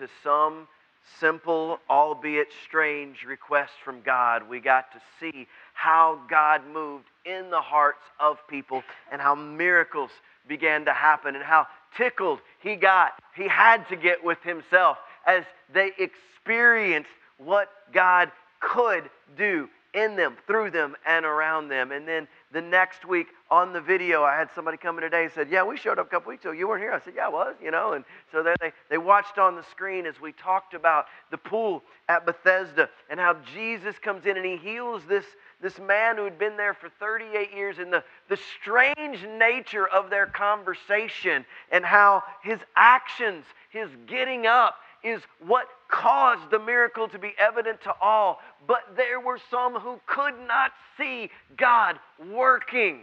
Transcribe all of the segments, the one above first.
to some simple, albeit strange request from God, we got to see how God moved in the hearts of people and how miracles began to happen and how tickled he got, he had to get with himself as they experienced what God could do in them, through them, and around them. And then the next week on the video, I had somebody come in today and said, Yeah, we showed up a couple weeks ago. You weren't here. I said, Yeah, I was, you know. And so then they, they watched on the screen as we talked about the pool at Bethesda and how Jesus comes in and he heals this, this man who had been there for 38 years and the, the strange nature of their conversation and how his actions, his getting up, is what caused the miracle to be evident to all. But there were some who could not see God working.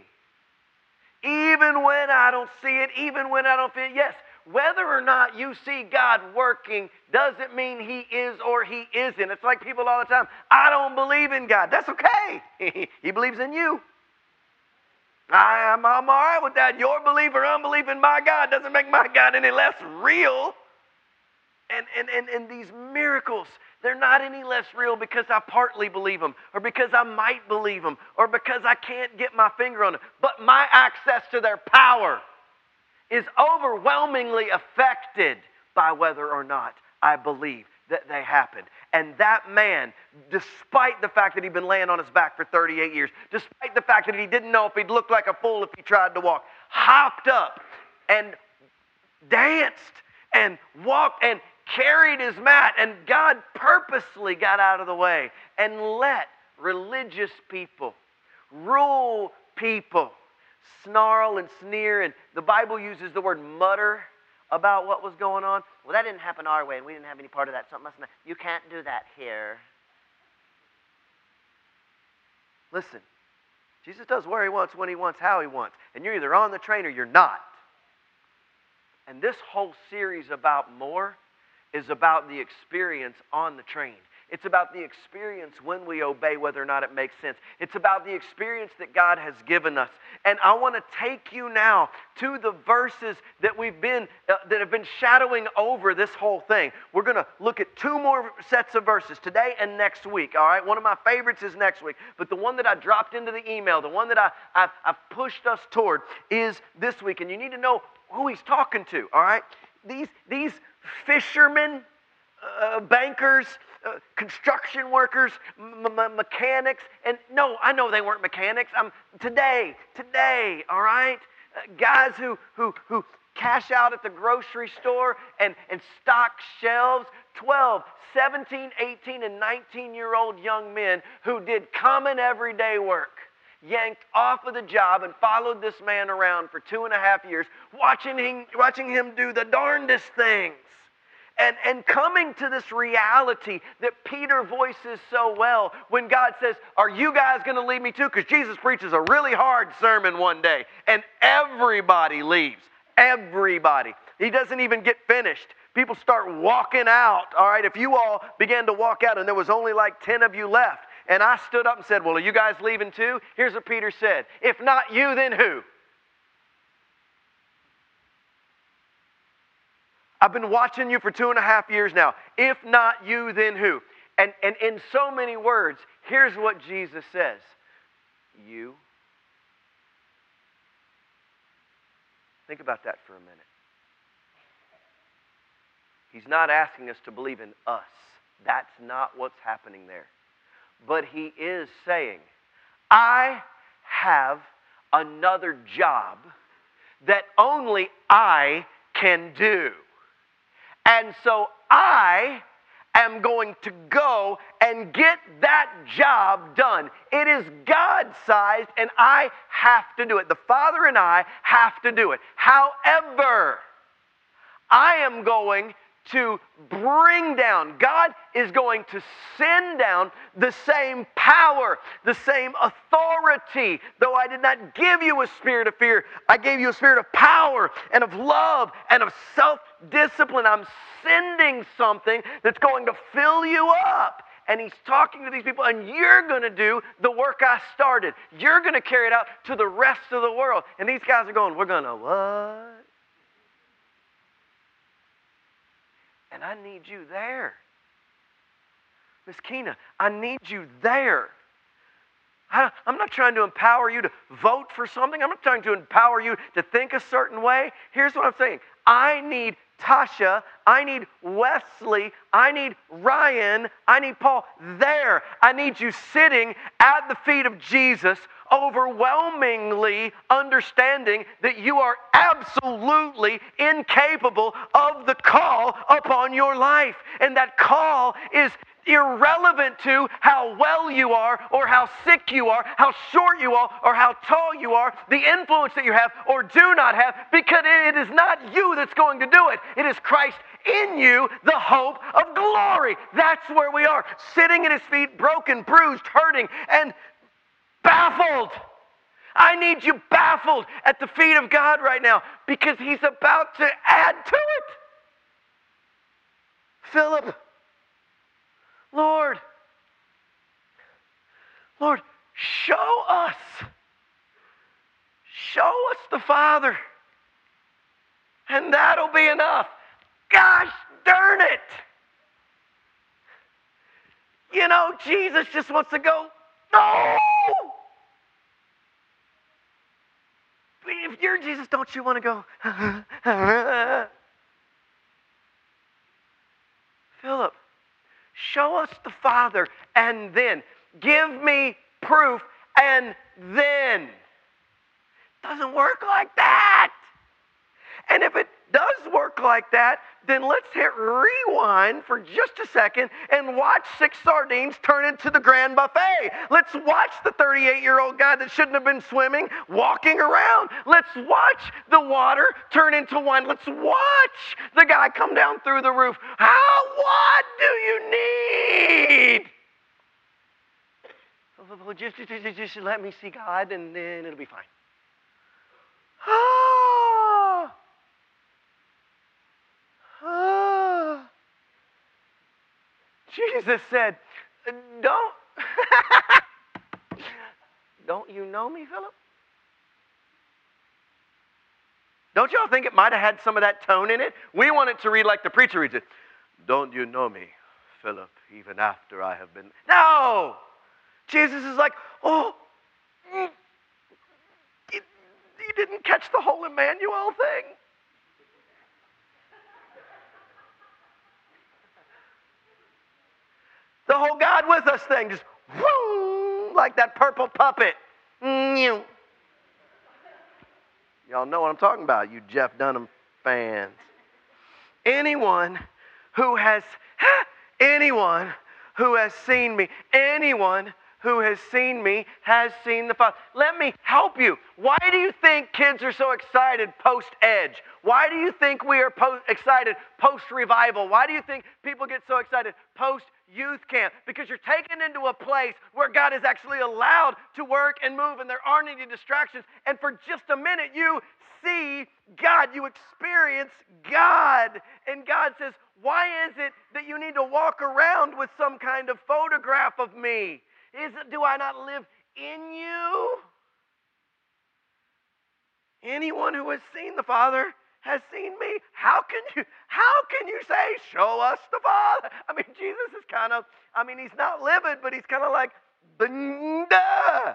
Even when I don't see it, even when I don't feel it. Yes, whether or not you see God working doesn't mean He is or He isn't. It's like people all the time, I don't believe in God. That's okay. he believes in you. I, am I'm all right with that. Your belief or unbelief in my God doesn't make my God any less real. And, and, and, and these miracles, they're not any less real because I partly believe them, or because I might believe them, or because I can't get my finger on them. But my access to their power is overwhelmingly affected by whether or not I believe that they happened. And that man, despite the fact that he'd been laying on his back for 38 years, despite the fact that he didn't know if he'd look like a fool if he tried to walk, hopped up and danced and walked and carried his mat, and God purposely got out of the way and let religious people rule people snarl and sneer. And the bible uses the word mutter about what was going on. Well that didn't happen our way and we didn't have any part of that something must have you can't do that here. Listen jesus does where he wants when he wants how he wants and you're either on the train or you're not. And this whole series about more is about the experience on the train. It's about the experience when we obey, whether or not it makes sense. It's about the experience that God has given us. And I want to take you now to the verses that we've been uh, that have been shadowing over this whole thing. We're going to look at two more sets of verses today and next week. All right, one of my favorites is next week, but the one that I dropped into the email, the one that I, I've, I've pushed us toward, is this week. And you need to know who he's talking to. All right, these these fishermen, uh, bankers, uh, construction workers, m- mechanics, and no, I know they weren't mechanics. I'm today, today, all right, uh, guys who who who cash out at the grocery store and and stock shelves. 12, 17, 18, and 19 year old young men who did common everyday work yanked off of the job and followed this man around for two and a half years, watching him, watching him do the darndest things and, and coming to this reality that Peter voices so well when God says, Are you guys going to leave me too? Because Jesus preaches a really hard sermon one day, and everybody leaves. Everybody. He doesn't even get finished. People start walking out. All right, if you all began to walk out and there was only like 10 of you left, and I stood up and said, Well, are you guys leaving too? Here's what Peter said If not you, then who? I've been watching you for two and a half years now. If not you, then who? And, and in so many words, here's what Jesus says You. Think about that for a minute. He's not asking us to believe in us. That's not what's happening there. But he is saying, I have another job that only I can do. And so I am going to go and get that job done. It is God sized, and I have to do it. The Father and I have to do it. However, I am going to bring down, God is going to send down the same power, the same authority. Though I did not give you a spirit of fear, I gave you a spirit of power and of love and of self discipline. I'm sending something that's going to fill you up. And he's talking to these people, and you're going to do the work I started. You're going to carry it out to the rest of the world. And these guys are going, We're going to what? And I need you there. Miss Keena, I need you there. I, am not trying to empower you to vote for something. I'm not trying to empower you to think a certain way. Here's what I'm saying I need Tasha, I need Wesley, I need Ryan, I need Paul there. I need you sitting at the feet of Jesus, overwhelmingly understanding that you are absolutely incapable of the call upon your life. And that call is irrelevant to how well you are or how sick you are, how short you are or how tall you are, the influence that you have or do not have, because it is not you that's going to do it. It is Christ in you, the hope of glory. That's where we are, sitting at his feet, broken, bruised, hurting, and baffled. I need you baffled at the feet of God right now because he's about to add to it. Philip Lord, Lord, show us. Show us the Father. And that'll be enough. Gosh darn it. You know, Jesus just wants to go, no. Jesus, don't you want to go? Philip, Show us the Father and then give me proof and then. Doesn't work like that. And if it does work like that, then let's hit rewind for just a second and watch six sardines turn into the grand buffet. Let's watch the 38 year old guy that shouldn't have been swimming walking around. Let's watch the water turn into wine. Let's watch the guy come down through the roof. How, what do you need? Just, just, just just let me see God and then it'll be fine. Ah. Ah. Jesus said, Don't, don't you know me, Philip? Don't y'all think it might have had some of that tone in it? We want it to read like the preacher reads it. Don't you know me, Philip, even after I have been. No! Jesus is like, oh, mm, you, you didn't catch the whole Emmanuel thing. The whole God with us thing, just whoo, like that purple puppet. Y'all know what I'm talking about, you Jeff Dunham fans. Anyone who has, anyone who has seen me, anyone who has seen me has seen the Father. Let me help you. Why do you think kids are so excited post Edge? Why do you think we are po- excited post revival? Why do you think people get so excited post youth camp? Because you're taken into a place where God is actually allowed to work and move and there aren't any distractions. And for just a minute, you see God, you experience God. And God says, Why is it that you need to walk around with some kind of photograph of me? Is it, do I not live in you? Anyone who has seen the Father has seen me. How can you how can you say, show us the Father? I mean, Jesus is kind of, I mean, he's not livid, but he's kind of like, Duh.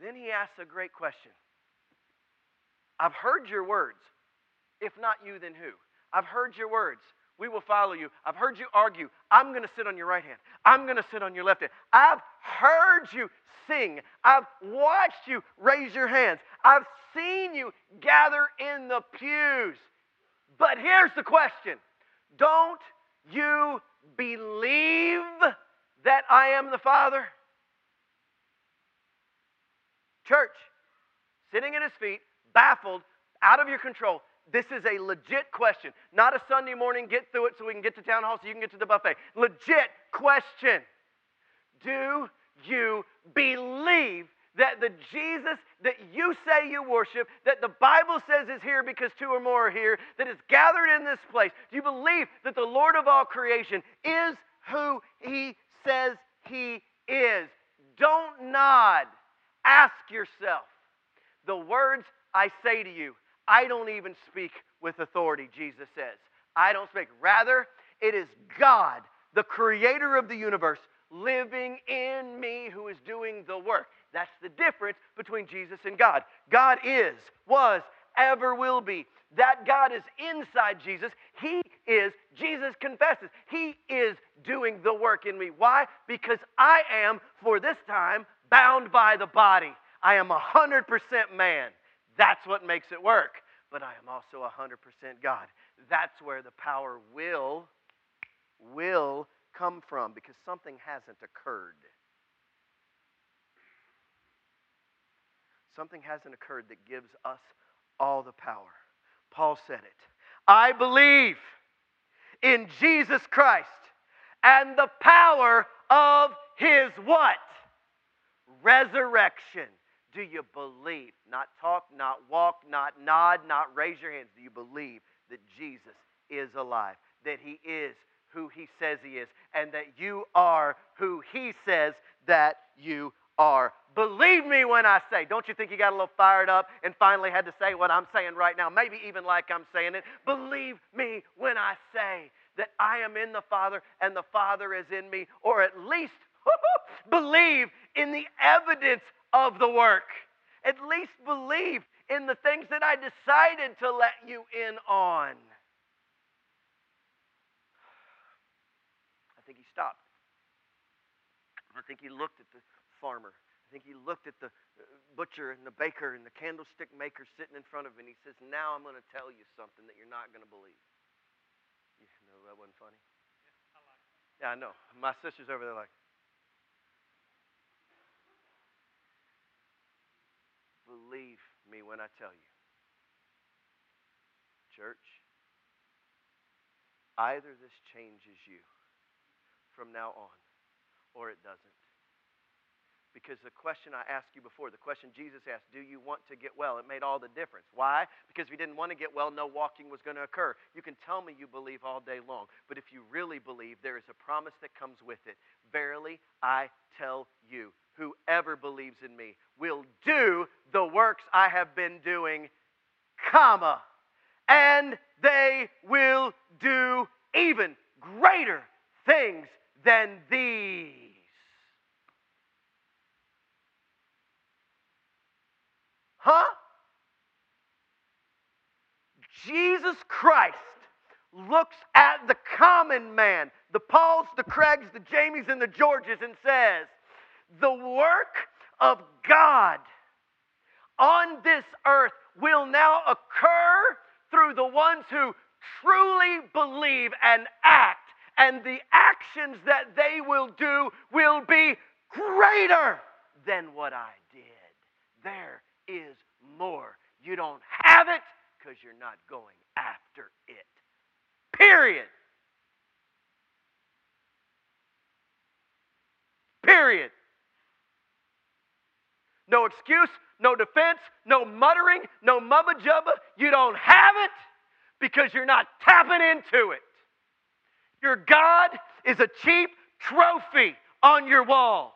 Then he asks a great question. I've heard your words. If not you, then who? I've heard your words we will follow you. I've heard you argue. I'm going to sit on your right hand. I'm going to sit on your left hand. I've heard you sing. I've watched you raise your hands. I've seen you gather in the pews. But here's the question Don't you believe that I am the Father? Church, sitting at his feet, baffled, out of your control, this is a legit question, not a Sunday morning get through it so we can get to town hall so you can get to the buffet. Legit question. Do you believe that the Jesus that you say you worship, that the Bible says is here because two or more are here, that is gathered in this place, do you believe that the Lord of all creation is who he says he is? Don't nod. Ask yourself. The words I say to you, I don't even speak with authority, Jesus says. I don't speak. Rather, it is God, the creator of the universe, living in me who is doing the work. That's the difference between Jesus and God. God is, was, ever will be. That God is inside Jesus. He is, Jesus confesses, He is doing the work in me. Why? Because I am, for this time, bound by the body. I am 100% man. That's what makes it work. But I am also 100% God. That's where the power will, will come from because something hasn't occurred. Something hasn't occurred that gives us all the power. Paul said it. I believe in Jesus Christ and the power of his what? Resurrection. Do you believe? Not talk, not walk, not nod, not raise your hands. Do you believe that Jesus is alive? That he is who he says he is, and that you are who he says that you are. Believe me when I say, don't you think you got a little fired up and finally had to say what I'm saying right now? Maybe even like I'm saying it. Believe me when I say that I am in the Father and the Father is in me, or at least believe in the evidence of the work. At least believe in the things that I decided to let you in on. I think he stopped. I think he looked at the farmer. I think he looked at the uh, butcher and the baker and the candlestick maker sitting in front of him, and he says, Now I'm going to tell you something that you're not going to believe. You know, that wasn't funny. Yeah, I, like yeah, I know. My sister's over there like, Believe me when I tell you. Church, either this changes you from now on or it doesn't. Because the question I asked you before, the question Jesus asked, Do you want to get well? It made all the difference. Why? Because if you didn't want to get well, no walking was going to occur. You can tell me you believe all day long, but if you really believe, there is a promise that comes with it. Verily, I tell you, whoever believes in me will do the works I have been doing, comma, and they will do even greater things than these. Huh? Jesus Christ looks at the common man, the Pauls, the Craigs, the Jamies, and the Georges, and says, The work of God on this earth will now occur through the ones who truly believe and act, and the actions that they will do will be greater than what I did. There is more. You don't have it because you're not going after it. Period. Period. No excuse, no defense, no muttering, no mubba jubba. You don't have it because you're not tapping into it. Your God is a cheap trophy on your wall.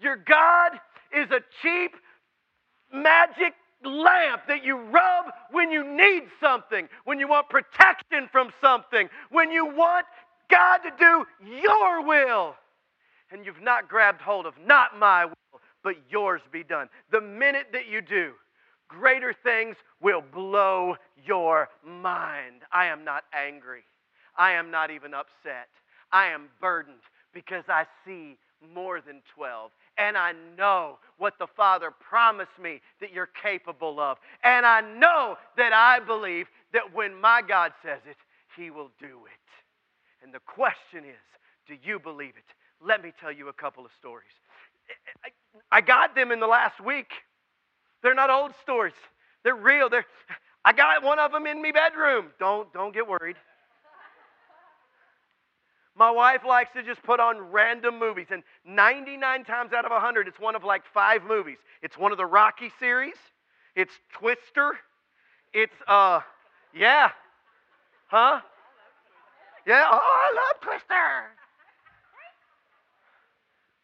Your God is a cheap magic lamp that you rub when you need something, when you want protection from something, when you want God to do your will. And you've not grabbed hold of not my will, but yours be done. The minute that you do, greater things will blow your mind. I am not angry. I am not even upset. I am burdened because I see more than 12 and I know what the Father promised me that you're capable of. And I know that I believe that when my God says it, He will do it. And the question is, do you believe it? Let me tell you a couple of stories. I got them in the last week. They're not old stories. They're real. They're, I got one of them in my bedroom. Don't, don't get worried. My wife likes to just put on random movies, and 99 times out of 100, it's one of like five movies. It's one of the Rocky series, it's Twister, it's, uh, yeah, huh? Yeah, oh, I love Twister.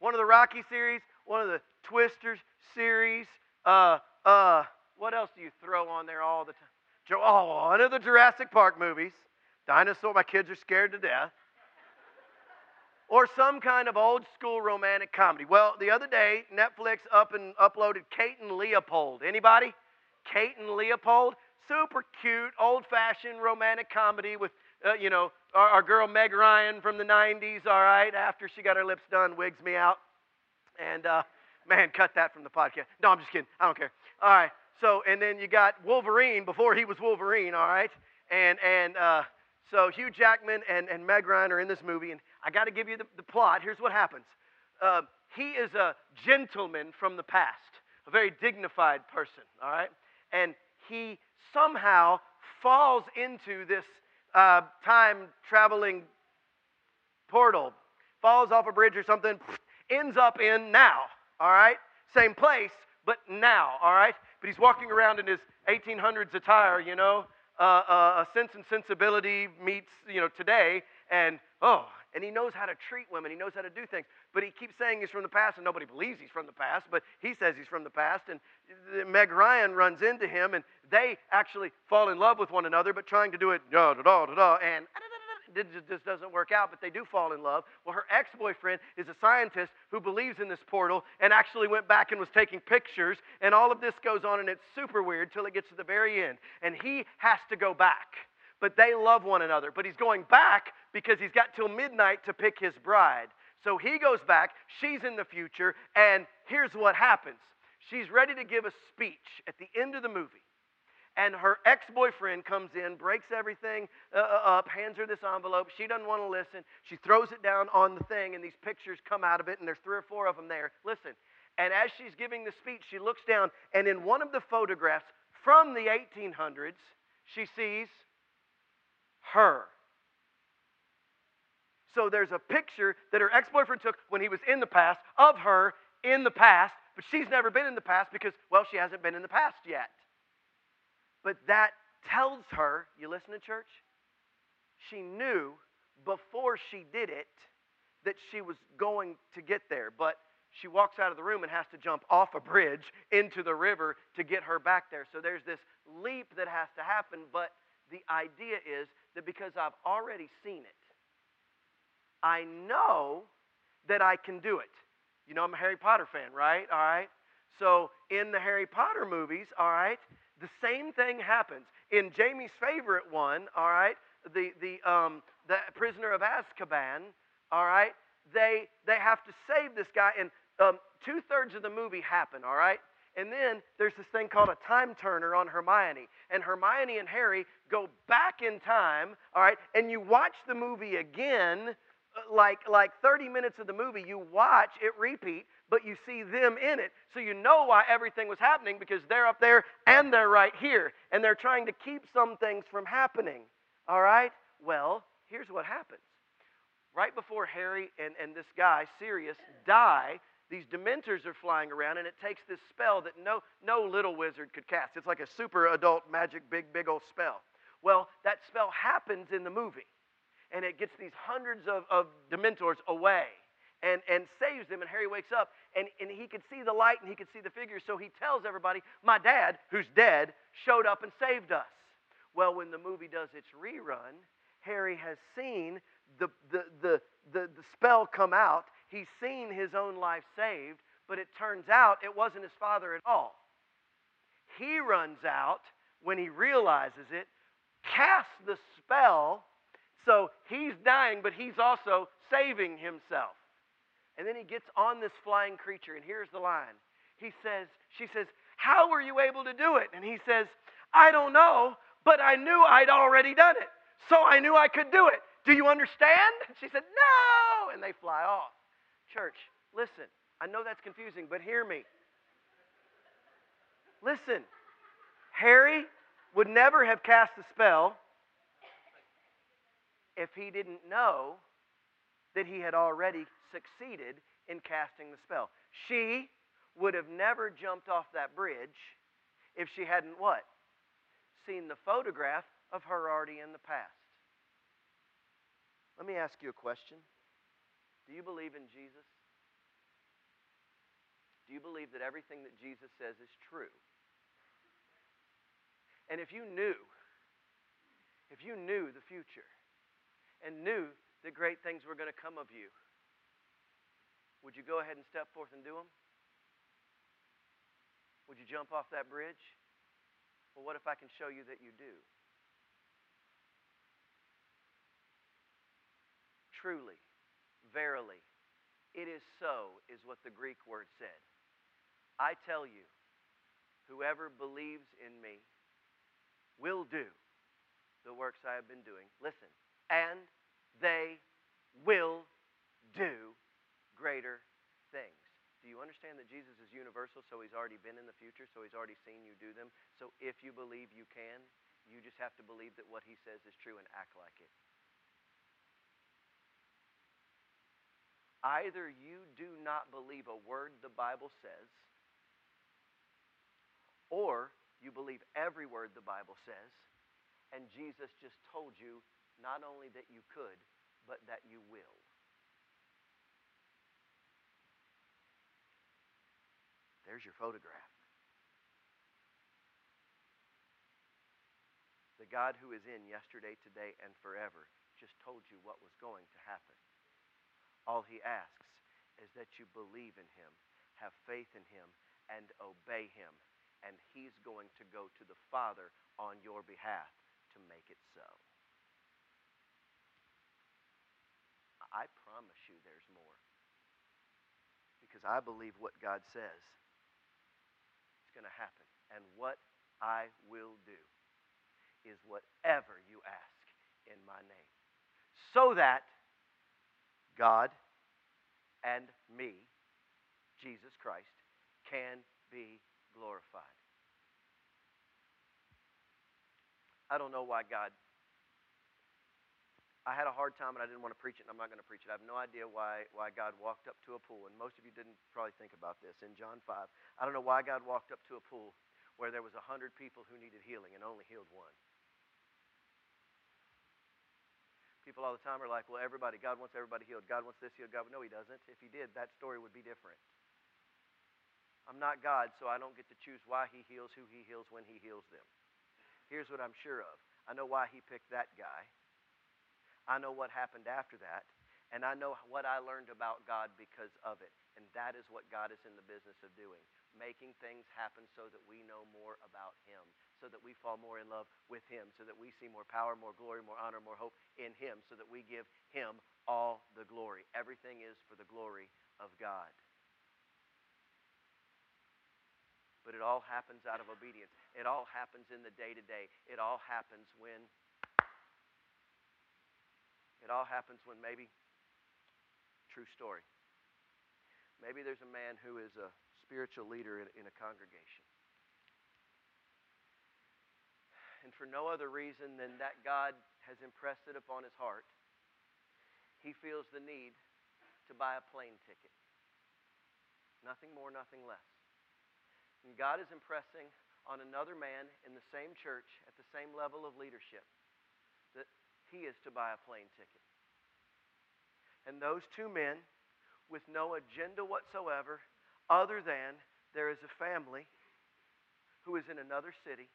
One of the Rocky series, one of the Twisters series, uh, uh, What else do you throw on there all the time? Oh, one of the Jurassic Park movies. Dinosaur, my kids are scared to death. Or some kind of old school romantic comedy. Well, the other day, Netflix up and uploaded Kate and Leopold. Anybody? Kate and Leopold? Super cute, old fashioned romantic comedy with, uh, you know, our, our girl Meg Ryan from the 90s, all right, after she got her lips done, wigs me out. And, uh, man, cut that from the podcast. No, I'm just kidding. I don't care. All right. So, and then you got Wolverine before he was Wolverine, all right? And, and, uh, so Hugh Jackman and, and Meg Ryan are in this movie, and I got to give you the, the, plot. Here's what happens. Uh, he is a gentleman from the past, a very dignified person, all right? And he somehow falls into this uh, time traveling portal, falls off a bridge or something, ends up in now, all right? Same place, but now, all right? But he's walking around in his 1800s attire, you know, uh, uh, a sense and sensibility meets, you know, today, and oh, and he knows how to treat women. He knows how to do things. But he keeps saying he's from the past, and nobody believes he's from the past, but he says he's from the past. And Meg Ryan runs into him, and they actually fall in love with one another, but trying to do it da da da da da, and it just doesn't work out, but they do fall in love. Well, her ex boyfriend is a scientist who believes in this portal and actually went back and was taking pictures, and all of this goes on, and it's super weird till it gets to the very end. And he has to go back, but they love one another. But he's going back because he's got till midnight to pick his bride. So he goes back, she's in the future, and here's what happens she's ready to give a speech at the end of the movie and her ex boyfriend comes in, breaks everything uh, uh, up, hands her this envelope. She doesn't want to listen. She throws it down on the thing, and these pictures come out of it, and there's three or four of them there. Listen. And as she's giving the speech, she looks down, and in one of the photographs from the 1800s, she sees her. So there's a picture that her ex boyfriend took when he was in the past of her in the past, but she's never been in the past because, well, she hasn't been in the past yet. But that tells her, you listen to church? She knew before she did it that she was going to get there. But she walks out of the room and has to jump off a bridge into the river to get her back there. So there's this leap that has to happen. But the idea is that because I've already seen it, I know that I can do it. You know, I'm a Harry Potter fan, right? All right. So in the Harry Potter movies, all right, the same thing happens. In Jamie's favorite one, all right, the, the, um, the prisoner of Azkaban, all right, they, they have to save this guy, and um, two thirds of the movie happen, all right? And then there's this thing called a time turner on Hermione. And Hermione and Harry go back in time, all right? And you watch the movie again, uh, like, like 30 minutes of the movie, you watch it repeat but you see them in it. So you know why everything was happening because they're up there and they're right here. And they're trying to keep some things from happening. All right? Well, here's what happens. Right before Harry and, and this guy, Sirius, die, these dementors are flying around, and it takes this spell that no, no little wizard could cast. It's like a super adult magic, big, big old spell. Well, that spell happens in the movie, and it gets these hundreds of, of dementors away and, and saves them. And Harry wakes up and, and he could see the light and he could see the figures. So he tells everybody, My dad, who's dead, showed up and saved us. Well, when the movie does its rerun, Harry has seen the, the, the, the, the spell come out. He's seen his own life saved, but it turns out it wasn't his father at all. He runs out when he realizes it, casts the spell, so he's dying, but he's also saving himself. And then he gets on this flying creature, and here's the line. He says, She says, How were you able to do it? And he says, I don't know, but I knew I'd already done it. So I knew I could do it. Do you understand? She said, No. And they fly off. Church, listen. I know that's confusing, but hear me. Listen, Harry would never have cast the spell if he didn't know that he had already succeeded in casting the spell. She would have never jumped off that bridge if she hadn't what? Seen the photograph of her already in the past. Let me ask you a question. Do you believe in Jesus? Do you believe that everything that Jesus says is true? And if you knew, if you knew the future and knew that great things were going to come of you, would you go ahead and step forth and do them? Would you jump off that bridge? Well, what if I can show you that you do? Truly, verily, it is so, is what the Greek word said. I tell you, whoever believes in me will do the works I have been doing. Listen, and they will do greater things. Do you understand that Jesus is universal, so he's already been in the future, so he's already seen you do them? So if you believe you can, you just have to believe that what he says is true and act like it. Either you do not believe a word the Bible says, or you believe every word the Bible says, and Jesus just told you not only that you could, but that you will. There's your photograph. The God who is in yesterday, today, and forever just told you what was going to happen. All he asks is that you believe in him, have faith in him, and obey him. And he's going to go to the Father on your behalf to make it so. I promise you there's more. Because I believe what God says is going to happen. And what I will do is whatever you ask in my name. So that God and me, Jesus Christ, can be glorified. I don't know why God I had a hard time and I didn't want to preach it, and I'm not going to preach it. I have no idea why, why God walked up to a pool, and most of you didn't probably think about this. In John 5, I don't know why God walked up to a pool where there was 100 people who needed healing and only healed one. People all the time are like, well, everybody, God wants everybody healed. God wants this healed. God, no, he doesn't. If he did, that story would be different. I'm not God, so I don't get to choose why he heals, who he heals, when he heals them. Here's what I'm sure of. I know why he picked that guy. I know what happened after that, and I know what I learned about God because of it. And that is what God is in the business of doing making things happen so that we know more about Him, so that we fall more in love with Him, so that we see more power, more glory, more honor, more hope in Him, so that we give Him all the glory. Everything is for the glory of God. But it all happens out of obedience. It all happens in the day to day. It all happens when it all happens when maybe, true story, maybe there's a man who is a spiritual leader in, in a congregation. And for no other reason than that God has impressed it upon his heart, he feels the need to buy a plane ticket. Nothing more, nothing less. And God is impressing on another man in the same church at the same level of leadership he is to buy a plane ticket. And those two men, with no agenda whatsoever, other than there is a family who is in another city,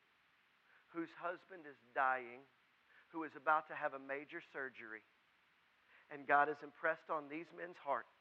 whose husband is dying, who is about to have a major surgery. And God has impressed on these men's hearts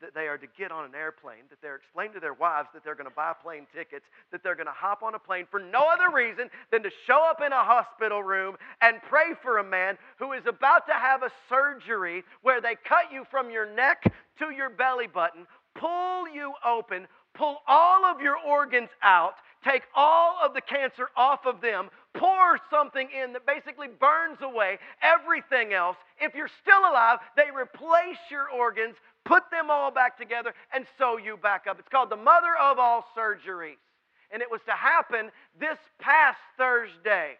that they are to get on an airplane, that they're explaining to their wives that they're going to buy plane tickets, that they're going to hop on a plane for no other reason than to show up in a hospital room and pray for a man who is about to have a surgery where they cut you from your neck to your belly button, pull you open, pull all of your organs out, take all of the cancer off of them, pour something in that basically burns away everything else. If you're still alive, they replace your organs, put them all back together, and sew you back up. It's called the mother of all surgeries. And it was to happen this past Thursday.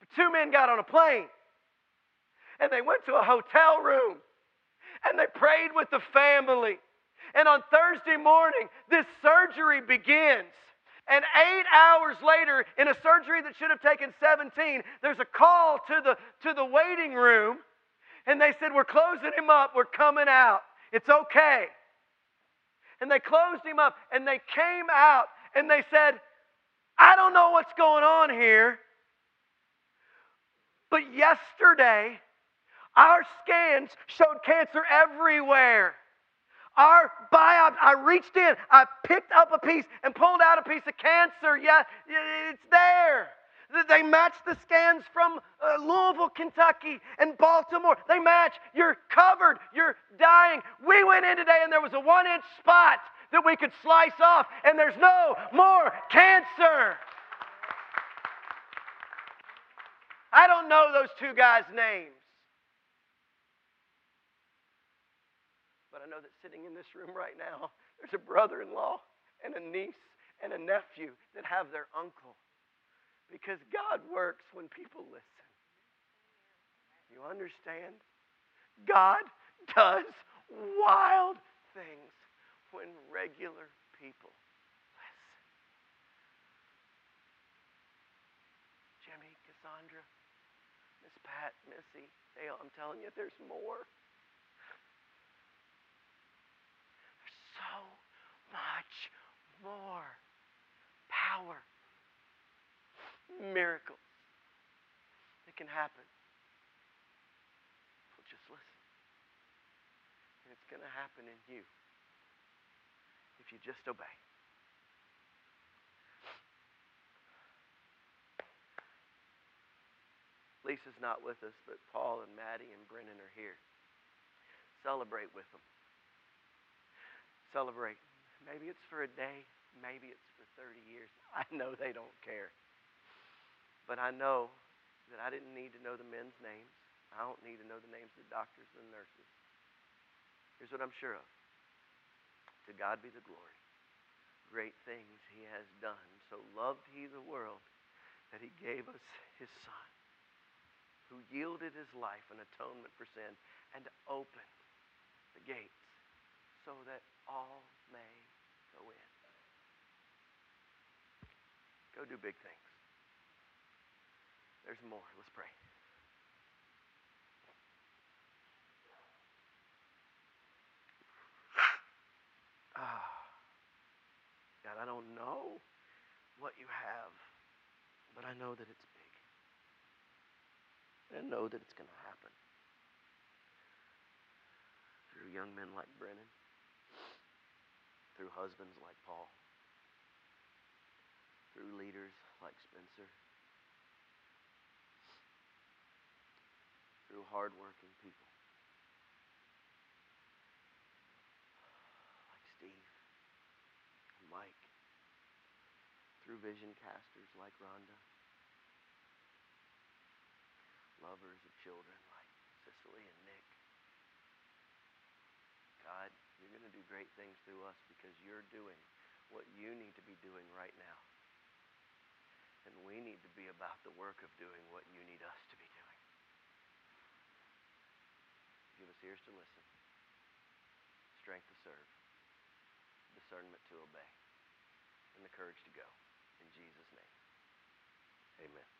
But two men got on a plane and they went to a hotel room and they prayed with the family. And on Thursday morning, this surgery begins. And eight hours later, in a surgery that should have taken 17, there's a call to the, to the waiting room. And they said, We're closing him up. We're coming out. It's okay. And they closed him up and they came out and they said, I don't know what's going on here, But yesterday, our scans showed cancer everywhere. Our biopsy, I reached in, I picked up a piece and pulled out a piece of cancer. Yeah, it's there. They match the scans from uh, Louisville, Kentucky, and Baltimore. They match. You're covered. You're dying. We went in today and there was a one inch spot that we could slice off, and there's no more cancer. I don't know those two guys' names. But I know that sitting in this room right now, there's a brother in law and a niece and a nephew that have their uncle. Because God works when people listen. You understand? God does wild things when regular people listen. Jimmy, Cassandra, Miss Pat, Missy, Dale, I'm telling you, there's more. There's so much more power miracles that can happen. So just listen. And it's going to happen in you if you just obey. Lisa's not with us, but Paul and Maddie and Brennan are here. Celebrate with them. Celebrate. Maybe it's for a day, maybe it's for 30 years. I know they don't care. But I know that I didn't need to know the men's names. I don't need to know the names of the doctors and the nurses. Here's what I'm sure of. To God be the glory. Great things he has done. So loved he the world that he gave us his son, who yielded his life an atonement for sin and opened the gates so that all may go in. Go do big things. There's more. Let's pray. Ah, God, I don't know what you have, but I know that it's big. And I know that it's going to happen through young men like Brennan, through husbands like Paul, through leaders like Spencer. Through hardworking people like Steve and Mike, through vision casters like Rhonda, lovers of children like Cicely and Nick. God, you're going to do great things through us because you're doing what you need to be doing right now. And we need to be about the work of doing what you need us to be doing. Give us ears to listen, strength to serve, discernment to obey, and the courage to go. In Jesus' name, amen.